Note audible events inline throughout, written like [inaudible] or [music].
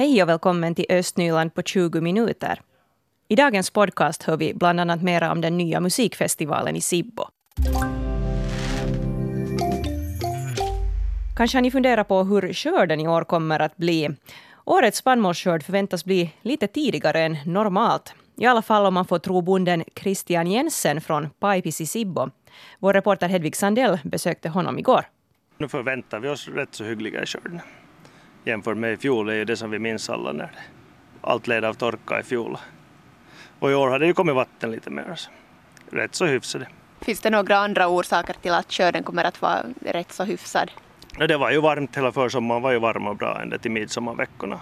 Hej och välkommen till Östnyland på 20 minuter. I dagens podcast hör vi bland annat mera om den nya musikfestivalen i Sibbo. Kanske har ni funderat på hur skörden i år kommer att bli. Årets spannmålsskörd förväntas bli lite tidigare än normalt. I alla fall om man får tro bonden Christian Jensen från Paipis i Sibbo. Vår reporter Hedvig Sandell besökte honom igår. Nu förväntar vi oss rätt så hyggliga i skörden. Jämfört med i fjol är det som vi minns alla när allt led av torka i fjol. Och i år har det ju kommit vatten lite mer. Så rätt så hyfsade. Finns det några andra orsaker till att skörden kommer att vara rätt så hyfsad? Ja, det var ju varmt hela försommaren var ju varm och bra ända till midsommarveckorna.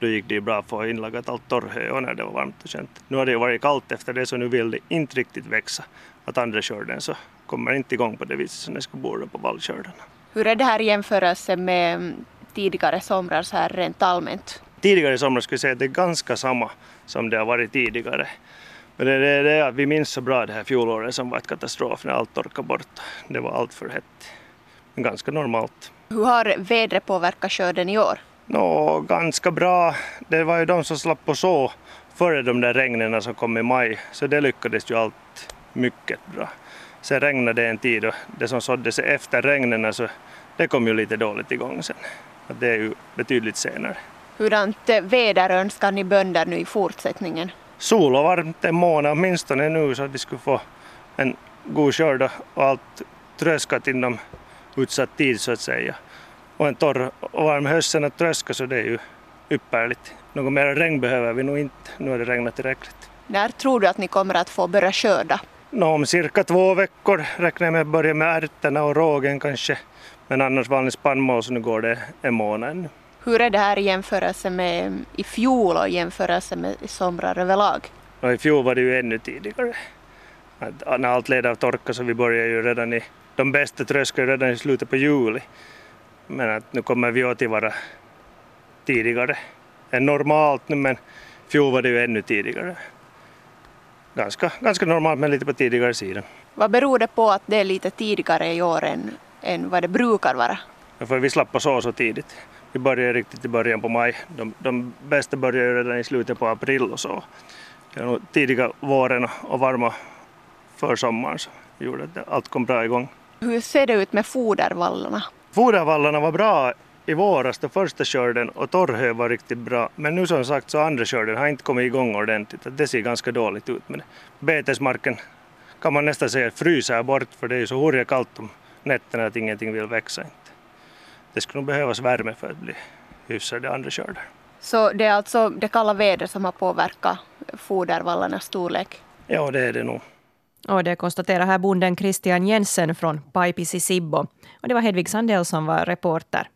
Då gick det ju bra att få inlagat allt torrhö och när det var varmt och skönt. Nu har det ju varit kallt efter det så nu vill det inte riktigt växa. Att andra skörden så kommer inte igång på det viset som det skulle borde på vallskörden. Hur är det här i jämförelse med tidigare somrar så här rent allmänt? Tidigare somrar skulle jag säga att det är ganska samma som det har varit tidigare. Men det är det att vi minns så bra det här fjolåret som var ett katastrof när allt torkade bort. Det var allt för hett. Men ganska normalt. Hur har vädret påverkat skörden i år? Nå, ganska bra. Det var ju de som slapp att så före de där regnen som kom i maj. Så det lyckades ju allt mycket bra. Sen regnade det en tid och det som sådde sig efter regnen så det kom ju lite dåligt igång sen. Det är ju betydligt senare. Hurdant väder önskar ni bönder nu i fortsättningen? Sol och varmt en månad åtminstone nu så att vi skulle få en god skörd och allt tröskat inom utsatt tid så att säga. Och en torr och varm höst sen att tröska så det är ju ypperligt. Något mer regn behöver vi nog inte, nu har det regnat tillräckligt. När tror du att ni kommer att få börja skörda? Nå, om cirka två veckor räknar jag med att börja med ärtorna och rågen kanske. Men annars vanlig spannmål så nu går det en månad. Hur är det här i jämförelse med i fjol och i jämförelse med somrar överlag? Och I fjol var det ju ännu tidigare. Att när allt led av torka så vi började ju redan i, de bästa tröskade redan i slutet på juli. Men att nu kommer vi att vara tidigare än normalt nu men i fjol var det ju ännu tidigare. Ganska, ganska normalt men lite på tidigare sidan. Vad beror det på att det är lite tidigare i år än, än vad det brukar vara? För vi slapp så så tidigt. Vi började riktigt i början på maj. De, de bästa började redan i slutet på april och så. Det var tidiga våren och varma försommaren som gjorde att allt kom bra igång. Hur ser det ut med fodervallarna? Fodervallarna var bra i våras, den första skörden, och torrhö var riktigt bra. Men nu som sagt så andra skörden har inte kommit igång ordentligt. Det ser ganska dåligt ut det. Betesmarken kan man nästan säga fryser bort för det är så hurja kallt om nätterna att ingenting vill växa. Inte. Det skulle nog behövas värme för att bli hyfsade andra skördar. Så det är alltså det kalla vädret som har påverkat fodervallarnas storlek? Ja, det är det nog. Och det konstaterar här bonden Christian Jensen från Paipis i Sibbo. Och det var Hedvig Sandell som var reporter.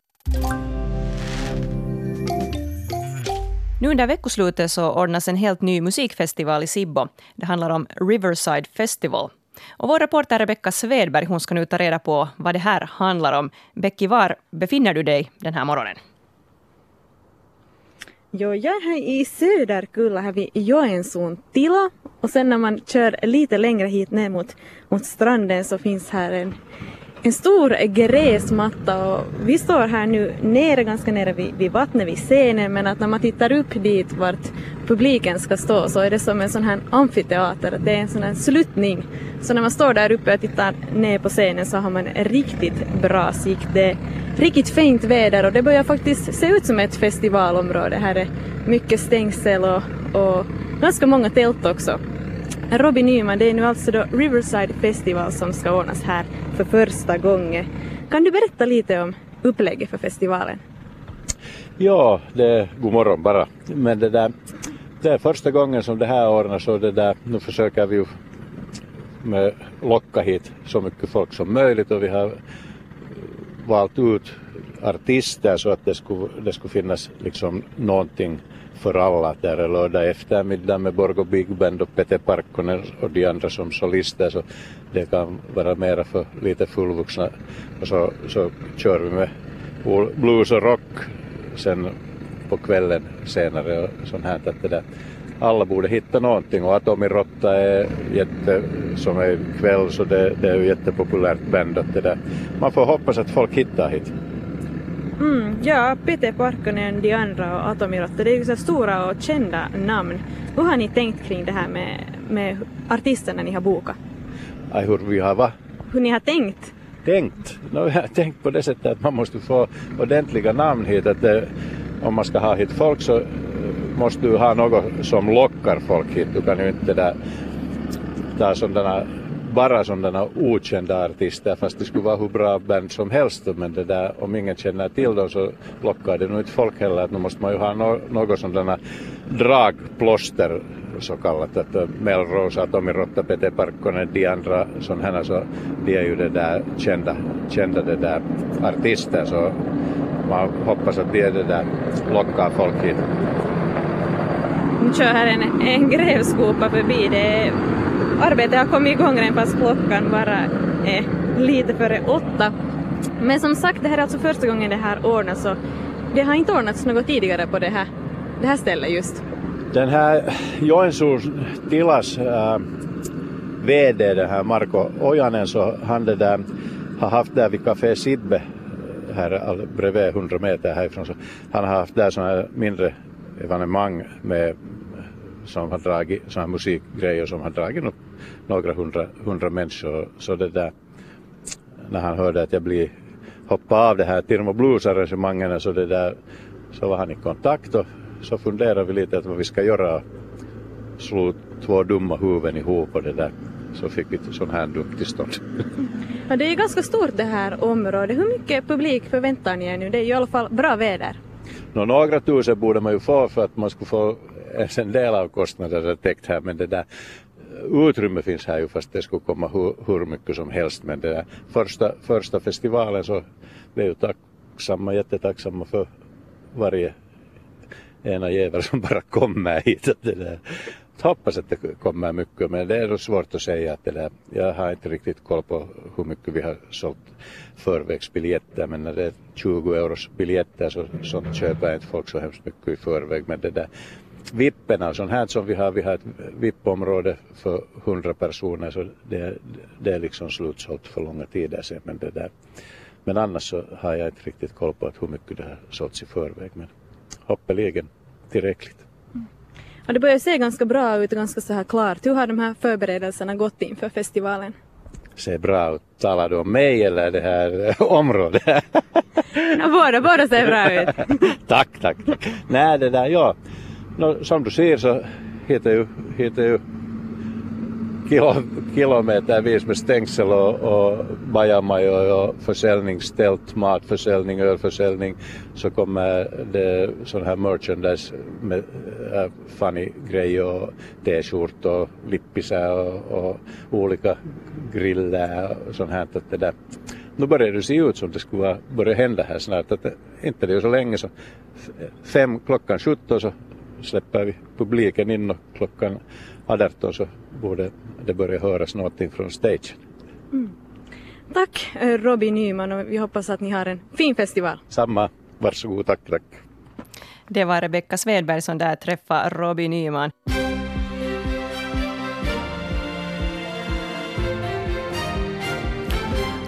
Nu under veckoslutet så ordnas en helt ny musikfestival i Sibbo. Det handlar om Riverside Festival. Och vår reporter Rebecka Svedberg hon ska nu ta reda på vad det här handlar om. Becky, var befinner du dig den här morgonen? Jo, jag är här i Söderkulla här vid Joensuun tila och sen när man kör lite längre hit ner mot, mot stranden så finns här en, en stor gräsmatta och vi står här nu nere, ganska nere vid, vid vattnet, vid scenen men att när man tittar upp dit vart publiken ska stå så är det som en sån här amfiteater, det är en sån här sluttning. Så när man står där uppe och tittar ner på scenen så har man riktigt bra sikt. Det är riktigt fint väder och det börjar faktiskt se ut som ett festivalområde. Här är mycket stängsel och, och ganska många tält också. Robin Nyman, det är nu alltså då Riverside Festival som ska ordnas här för första gången. Kan du berätta lite om upplägget för festivalen? Ja, det är god morgon bara. Men det där, det är första gången som det här ordnas och det där, nu försöker vi ju med locka hit så mycket folk som möjligt och vi har eh, valt ut artister så att det skulle, det skulle finnas liksom någonting för alla. Där är lördag eftermiddag med Borgo Big Band och Peter Parkkonen och de andra som solister så det kan vara mera för lite fullvuxna. Och så, så kör vi med blues och rock sen på kvällen senare och sånt här. Att det där. Alla borde hitta någonting och Atomi Rotta är jätte, som är kväll så det, det är ju jättepopulärt band. Att det där. Man får hoppas att folk hittar hit. Mm, ja, Peter Parkkonen, Diandra och Atomirotta, det är ju så stora och kända namn. Hur har ni tänkt kring det här med, med artisterna ni har bokat? Aj, hur vi har va? Hur ni har tänkt? Tänkt? No, jag har tänkt på det sättet att man måste få ordentliga namn hit. Att det, om man ska ha hit folk så eh, måste du ha något som lockar folk hit. Du kan ju inte där ta sådana bara sådana okända artister fast det skulle vara hur bra band som helst men det där, om ingen känner till dem så lockar det nog inte folk heller. Nu måste man ju ha no, något sådana dragplåster så kallat. Att eh, Melrose, Atomi Rotta, Pete Parkkonen, de andra sådana så de är ju det där kända, kända det där artister så man hoppas att de är det där lockar folk hit. Nu kör här en, en grävskopa förbi. Det arbetet har kommit igång redan fast klockan bara är lite före åtta. Men som sagt, det här är alltså första gången det här ordnas och det har inte ordnats något tidigare på det här, det här stället just. Den här Joensuus tilas äh, VD, den här Marko Ojanen, så han det där, har haft där vid Café Sibbe här bredvid 100 meter härifrån, så han har haft där sådana här mindre evenemang med som har dragit sådana här musikgrejer som har dragit några hundra, hundra människor. Så det där, när han hörde att jag blir hoppa av det här Tirmo Blues-arrangemangen så det där så var han i kontakt och så funderade vi lite vad vi ska göra. Slog två dumma huvuden ihop och det där så fick vi sån här dunk till stånd. [laughs] Ja, det är ganska stort det här området. Hur mycket publik förväntar ni er nu? Det är ju i alla fall bra väder. Nå, några tusen borde man ju få för att man skulle få [laughs] en del av kostnaderna täckt här men det där eh, utrymme finns här ju fast det skulle komma hur, hur mycket som helst men det där första, första festivalen så vi är ju tacksamma, jättetacksamma för varje ena jävel som bara kommer hit. Det där. Hoppas att det kommer mycket men det är svårt att säga att det där, jag har inte riktigt koll på hur mycket vi har sålt förvägsbiljetter men när det är 20 euros biljetter så sånt köper inte folk så hemskt mycket i förväg men det där vipperna och sånt här som vi har, vi har ett VIP-område för 100 personer så det, det är liksom slutsålt för långa tider sedan men det där men annars så har jag inte riktigt koll på att hur mycket det har sålts i förväg men hoppeligen tillräckligt. Mm. Ja, det börjar se ganska bra ut ganska så här klart. Hur har de här förberedelserna gått inför festivalen? Ser bra ut. Talar du om mig eller det här [laughs] området? [laughs] ja, båda, båda ser bra ut. [laughs] tack, tack, tack. Nej, det där, ja. No, som du ser så heter ju, heter ju kilo, kilometervis med stängsel och, och bajamajor och försäljningstält, matförsäljning, ölförsäljning så kommer det sån här merchandise med äh, funny grejer och t-skjortor och lippisar och, och olika grillar och sånt här. Att det där. Nu börjar det se ut som det skulle börja hända här snart. Att det, inte det är så länge så fem klockan 17 så släpper vi publiken in och klockan 18 så borde det börja höras någonting från stagen. Mm. Tack eh, Robin Nyman och vi hoppas att ni har en fin festival. Samma, varsågod, tack, tack. Det var Rebecka Svedberg som där träffade Robin Nyman.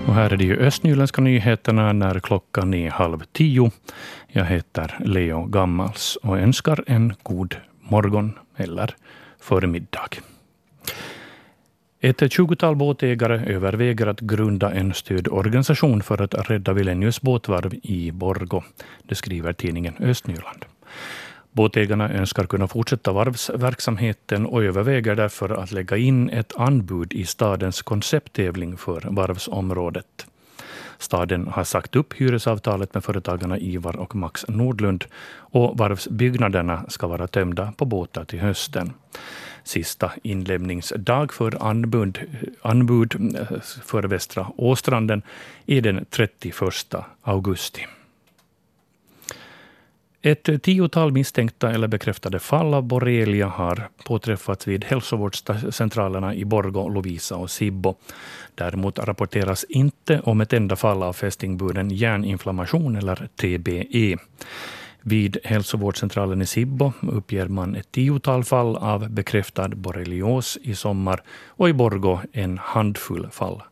Och här är det ju Östnyländska nyheterna när klockan är halv tio. Jag heter Leo Gammals och önskar en god morgon eller förmiddag. Ett tjugotal båtägare överväger att grunda en stödorganisation för att rädda Vilenius båtvarv i Borgo. Det skriver tidningen Östnyland. Båtägarna önskar kunna fortsätta varvsverksamheten och överväger därför att lägga in ett anbud i stadens koncepttävling för varvsområdet. Staden har sagt upp hyresavtalet med företagarna Ivar och Max Nordlund och varvsbyggnaderna ska vara tömda på båtar till hösten. Sista inlämningsdag för anbud, anbud eh, för Västra Åstranden är den 31 augusti. Ett tiotal misstänkta eller bekräftade fall av borrelia har påträffats vid hälsovårdscentralerna i Borgo, Lovisa och Sibbo. Däremot rapporteras inte om ett enda fall av fästingburen hjärninflammation eller TBE. Vid hälsovårdscentralen i Sibbo uppger man ett tiotal fall av bekräftad borrelios i sommar och i Borgo en handfull fall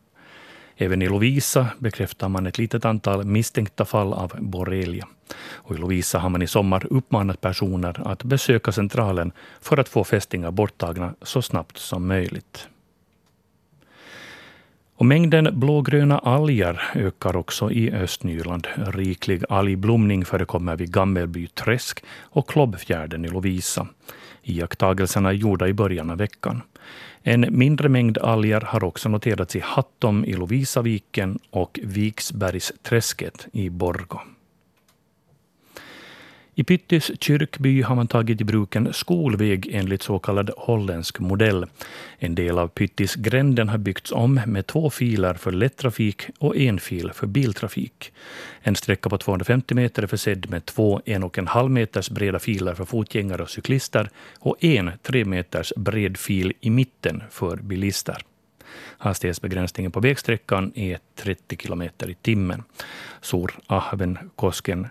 Även i Lovisa bekräftar man ett litet antal misstänkta fall av borrelia. Och I Lovisa har man i sommar uppmanat personer att besöka centralen för att få fästingar borttagna så snabbt som möjligt. Och mängden blågröna alger ökar också i Östnyland. Riklig algblomning förekommer vid Gammelby träsk och Klobbfjärden i Lovisa. Iakttagelserna är gjorda i början av veckan. En mindre mängd alger har också noterats i Hattom i Lovisaviken och Viksbergsträsket i Borgå. I Pyttis kyrkby har man tagit i bruk en skolväg enligt så kallad holländsk modell. En del av Pyttis gränden har byggts om med två filer för lättrafik och en fil för biltrafik. En sträcka på 250 meter är försedd med två en och en halv meters breda filer för fotgängare och cyklister och en tre meters bred fil i mitten för bilister. Hastighetsbegränsningen på vägsträckan är 30 kilometer i timmen. Sor Ahven Kosken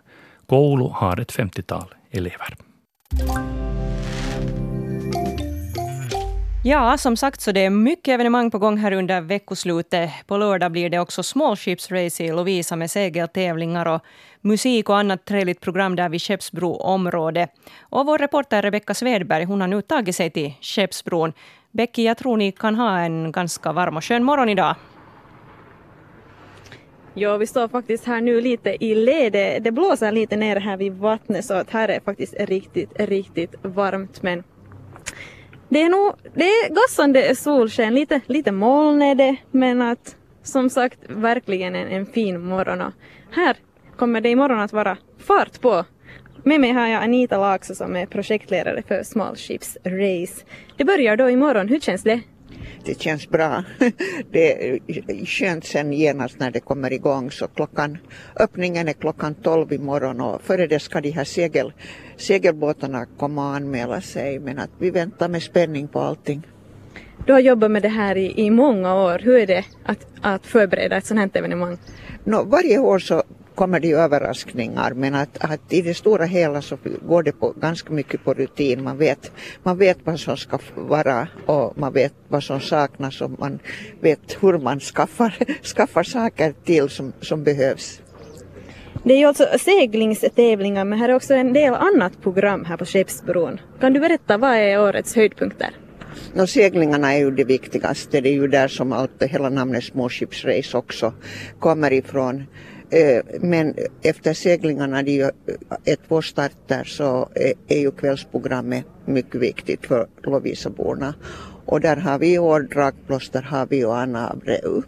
Koulu har ett 50-tal elever. Ja, som sagt så det är mycket evenemang på gång här under veckoslutet. På lördag blir det också Small Ships Race i Lovisa med segeltävlingar och musik och annat trevligt program där vid Skeppsbroområdet. Och vår reporter Rebecka Svedberg hon har nu tagit sig till Skeppsbron. Becky, jag tror ni kan ha en ganska varm och skön morgon idag. Ja, vi står faktiskt här nu lite i lede. Det blåser lite ner här vid vattnet så att här är faktiskt riktigt, riktigt varmt. Men det är nog, det är gassande solsken, lite, lite moln är det, men att som sagt verkligen en, en fin morgon. Och här kommer det imorgon att vara fart på. Med mig har jag Anita Laakso som är projektledare för Small Ships Race. Det börjar då imorgon, hur känns det? Det känns bra. [laughs] Det är skönt sen genast när det kommer igång så klockan, öppningen är klockan 12 imorgon och före det ska de här segel, segelbåtarna komma och anmäla sig men att vi väntar med spänning på allting. Du har jobbat med det här i, i många år. Hur är det att, att förbereda ett sådant här evenemang? No, varje år så kommer det överraskningar men att, att i det stora hela så går det på, ganska mycket på rutin. Man vet, man vet vad som ska vara och man vet vad som saknas och man vet hur man skaffar, [laughs] skaffar saker till som, som behövs. Det är ju alltså seglingstävlingar men här är också en del annat program här på Skeppsbron. Kan du berätta vad är årets höjdpunkter? No, seglingarna är ju det viktigaste. Det är ju där som allt, hela namnet Småskeppsrace också kommer ifrån. Eh, men efter seglingarna, det är ju eh, två starter, så eh, är ju kvällsprogrammet mycket viktigt för Lovisaborna. Och där har vi i år Dragplåster, har vi och Anna Abreu.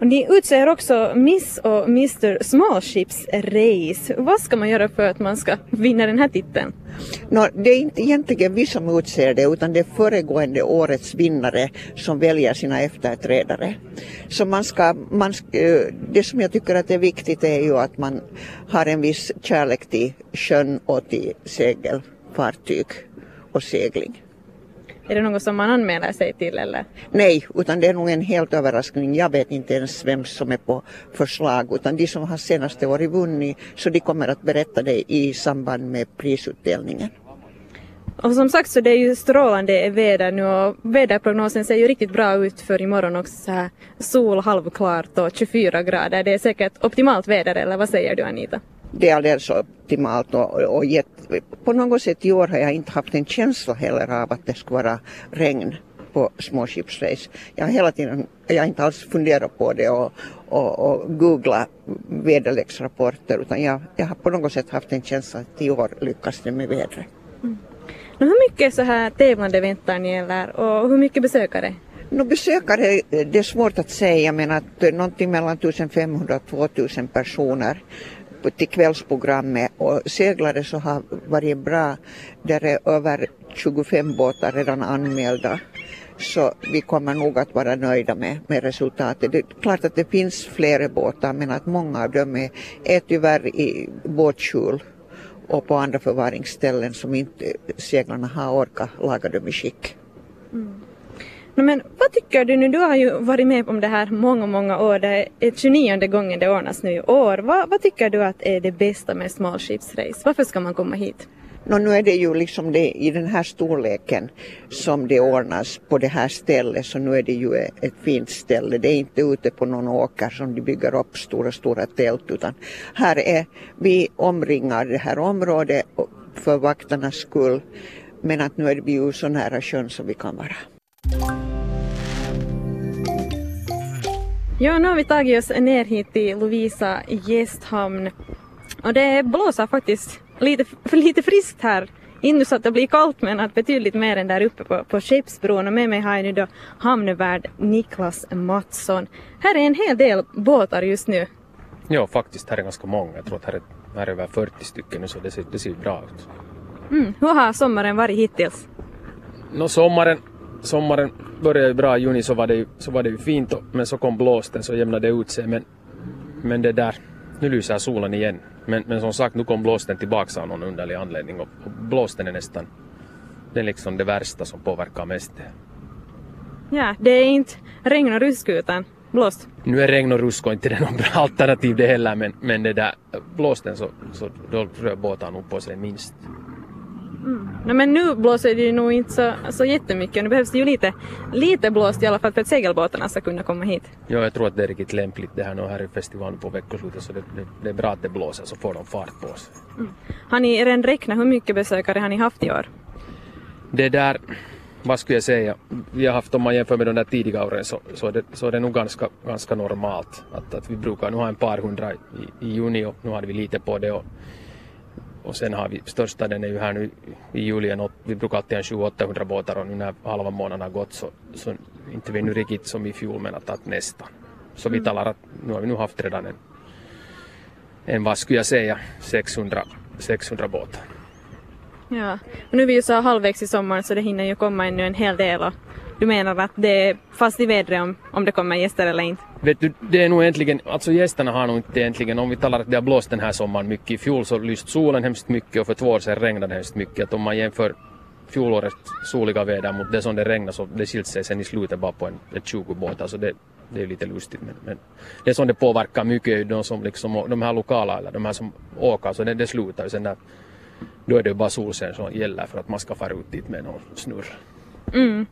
Och ni utser också Miss och Mr Small Ships Race. Vad ska man göra för att man ska vinna den här titeln? No, det är inte egentligen vi som utser det utan det är föregående årets vinnare som väljer sina efterträdare. Så man ska, man, eh, det som jag tycker att är viktigt är ju att man har en viss kärlek till sjön och till segelfartyg och segling. Är det något som man anmäler sig till eller? Nej, utan det är nog en helt överraskning. Jag vet inte ens vem som är på förslag utan de som har senaste året vunnit så de kommer att berätta det i samband med prisutdelningen. Och som sagt så det är ju strålande väder nu och väderprognosen ser ju riktigt bra ut för imorgon också så här sol halvklart och 24 grader. Det är säkert optimalt väder eller vad säger du Anita? det är alldeles optimalt och, och gett, på något sätt i år har jag inte haft en känsla heller av att det ska vara regn på småskipsrace. Jag har hela tiden, jag har inte alls funderat på det och, och, och googlat väderleksrapporter utan jag, jag har på något sätt haft en känsla att i år lyckas det med vädret. Mm. hur mycket så här tävlande väntar ni eller och hur mycket besökare? No, besökare, det är svårt att säga men att någonting mellan 1500 och 2000 personer till kvällsprogrammet och seglare så har varit bra. Där är över 25 båtar redan anmälda. Så vi kommer nog att vara nöjda med, med resultatet. Det är klart att det finns flera båtar men att många av dem är, är tyvärr i båtskjul och på andra förvaringsställen som inte seglarna har orkat laga dem i skick. Mm. No, men vad tycker du nu? Du har ju varit med om det här många, många år. Det är 29 gången det ordnas nu i år. Vad, vad tycker du att är det bästa med Small Ships Race? Varför ska man komma hit? No, nu är det ju liksom det, i den här storleken som det ordnas på det här stället så nu är det ju ett fint ställe. Det är inte ute på någon åker som de bygger upp stora, stora tält utan här är vi omringar det här området för vakternas skull. Men att nu är vi ju så nära sjön som vi kan vara. Ja, nu har vi tagit oss ner hit till Lovisa gästhamn. Och det blåser faktiskt lite, lite friskt här. Inte så att det blir kallt men att betydligt mer än där uppe på, på Skeppsbron. Och med mig har jag nu då hamnvärd Niklas Mattsson. Här är en hel del båtar just nu. Ja, faktiskt. Här är ganska många. Jag tror att här är, här är över 40 stycken nu så det ser, det ser bra ut. Mm. Hur har sommaren varit hittills? Nå, sommaren, sommaren började bra. I juni så var det, ju, så var det ju fint men så kom blåsten så jämnade det ut sig. Men, men det där, nu lyser solen igen. Men, men som sagt, nu kom blåsten tillbaka av någon underlig anledning och, och blåsten är nästan det är liksom det värsta som påverkar mest. Ja, det är inte regn och rusk utan blåst. Nu är regn och rusk och inte det något bra [laughs] alternativ det heller men, men det där blåsten så, så då rör båten nog på sig minst. Mm. No, men nu blåser det ju nog inte så, så jättemycket. Nu behövs det ju lite, lite blåst i alla fall för att segelbåtarna ska kunna komma hit. Ja, jag tror att det är riktigt lämpligt det här nu här i festivalen på veckoslutet så det, det, det, är bra att det blåser så får de fart på sig. Mm. Har ni redan räknat hur mycket besökare har ni haft i år? Det där, vad skulle jag säga, vi har haft om man jämför med de där tidiga åren så, så, det, så är det nog ganska, ganska normalt. Att, att vi brukar nu ha en par hundra i, i juni och nu hade vi lite på det och och sen har vi, största den är ju här nu i juli, vi brukar alltid ha 700-800 båtar och nu när halva månaden har gått så, så inte vi nu riktigt som i fjol men att, att nästan. Så vi mm. talar att nu har vi nu haft redan en, en vad skulle jag säga, 600, 600 båtar. Ja, och nu är vi ju så halvvägs i sommaren så det hinner ju komma ännu en hel del och du menar att det är fast i vädret om, om det kommer gäster eller inte? Vet du, det är nog egentligen, alltså gästerna har nog inte egentligen, om vi talar att det har blåst den här sommaren mycket, i fjol så lyste solen hemskt mycket och för två år sedan regnade det hemskt mycket. Att om man jämför fjolårets soliga väder mot det som det regnade så det skiljde sig sen i slutet bara på en, en 20 båtar så alltså det, det är lite lustigt. Men, men det som det påverkar mycket är ju de som liksom, de här lokala eller de här som åker så det, det slutar ju sen där, då är det ju bara solsken som gäller för att man ska fara ut dit med någon snurr. Mm.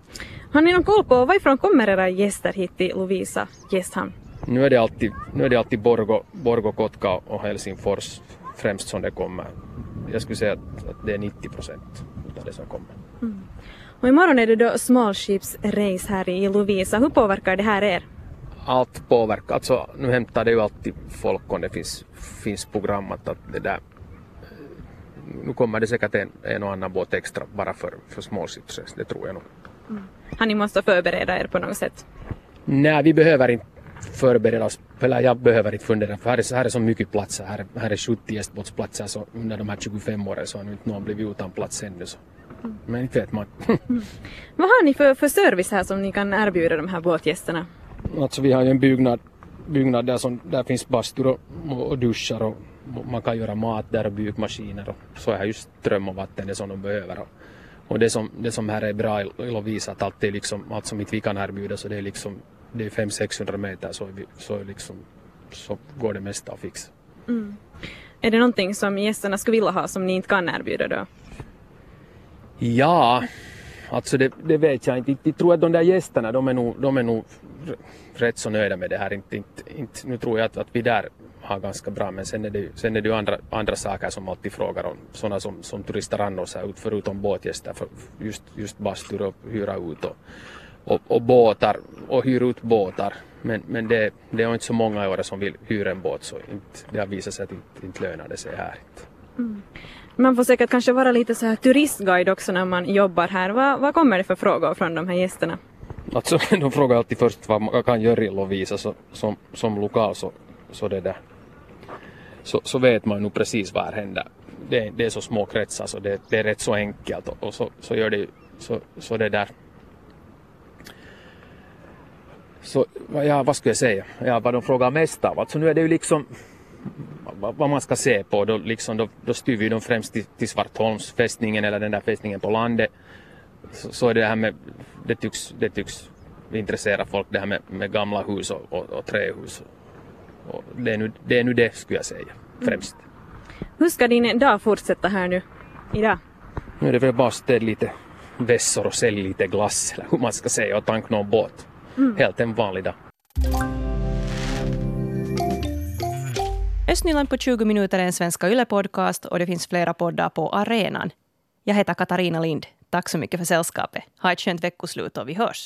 Har ni någon koll på varifrån kommer era gäster hit till Lovisa gästhamn? Nu är det alltid, nu är det alltid Borgo, Borgo, Kotka och Helsingfors främst som det kommer. Jag skulle säga att, att det är 90 procent av det som kommer. Mm. Och imorgon är det då smalskipsrace här i Lovisa. Hur påverkar det här er? Allt påverkar. Alltså, nu hämtar det ju alltid folk om det finns, finns program att det där nu kommer det säkert en, en och annan båt extra bara för, för småskipsresa, det tror jag nog. Mm. Har ni måste förbereda er på något sätt? Nej, vi behöver inte förbereda oss, eller jag behöver inte fundera för här är, här är så mycket platser, här, här är 70 gästbåtsplatser så under de här 25 åren så har nu inte någon blivit utan plats ännu så. Mm. Men inte vet man. mm. Vad har ni för, för service här som ni kan erbjuda de här båtgästerna? Alltså vi har ju en byggnad, byggnad där, som, där finns bastur och, och duschar och man kan göra mat där och bykmaskiner och så är just ström och vatten det som de behöver. Och, och det, som, det som här är bra i Lovisa att allt, är liksom, allt som inte vi kan erbjuda så det är liksom det är 500-600 meter så, vi, så, liksom, så går det mesta att fixa. Mm. Är det någonting som gästerna skulle vilja ha som ni inte kan erbjuda då? Ja, alltså det, det vet jag inte. Jag tror att de där gästerna de är nog, de är nog rätt så nöjda med det här. Inte, inte, inte, nu tror jag att, att vi där har ganska bra men sen är det ju, sen är det ju andra, andra saker som alltid frågar om. Sådana som, som turister annars ut förutom båtgäster. För just, just bastur och hyra ut och, och, och, båtar och hyra ut båtar. Men, men det, det är inte så många i år som vill hyra en båt så inte, det har visat sig att det inte, inte lönar det sig här. Mm. Man får säkert kanske vara lite så här turistguide också när man jobbar här. Vad, vad kommer det för frågor från de här gästerna? Alltså, [laughs] de frågar alltid först vad man kan göra i Lovisa så, som, som lokal så, så det där så, så vet man nog precis vad här händer. Det, det är så små kretsar så det, det är rätt så enkelt och, och så, så gör det så, så det där så ja, vad ska jag säga? Ja, vad de frågar mest av. Alltså nu är det ju liksom vad man ska se på. Då, liksom, då, då styr vi dem främst till, till Svartholmsfästningen eller den där fästningen på landet. Så, så är det här med, det tycks, det tycks intressera folk det här med, med gamla hus och, och, och trähus och det, är nu, det är nu det skulle jag säga främst. Mm. Hur ska din dag fortsätta här nu? idag? Nu är det väl bara att städa lite vässor och sälja lite glass [laughs] eller hur man ska säga och tanka någon båt. Helt en vanlig dag. Östnyland på 20 minuter är en Svenska Yle-podcast och det finns flera poddar på arenan. Jag heter Katarina Lind. Tack så mycket för sällskapet. Ha ett skönt veckoslut och vi hörs.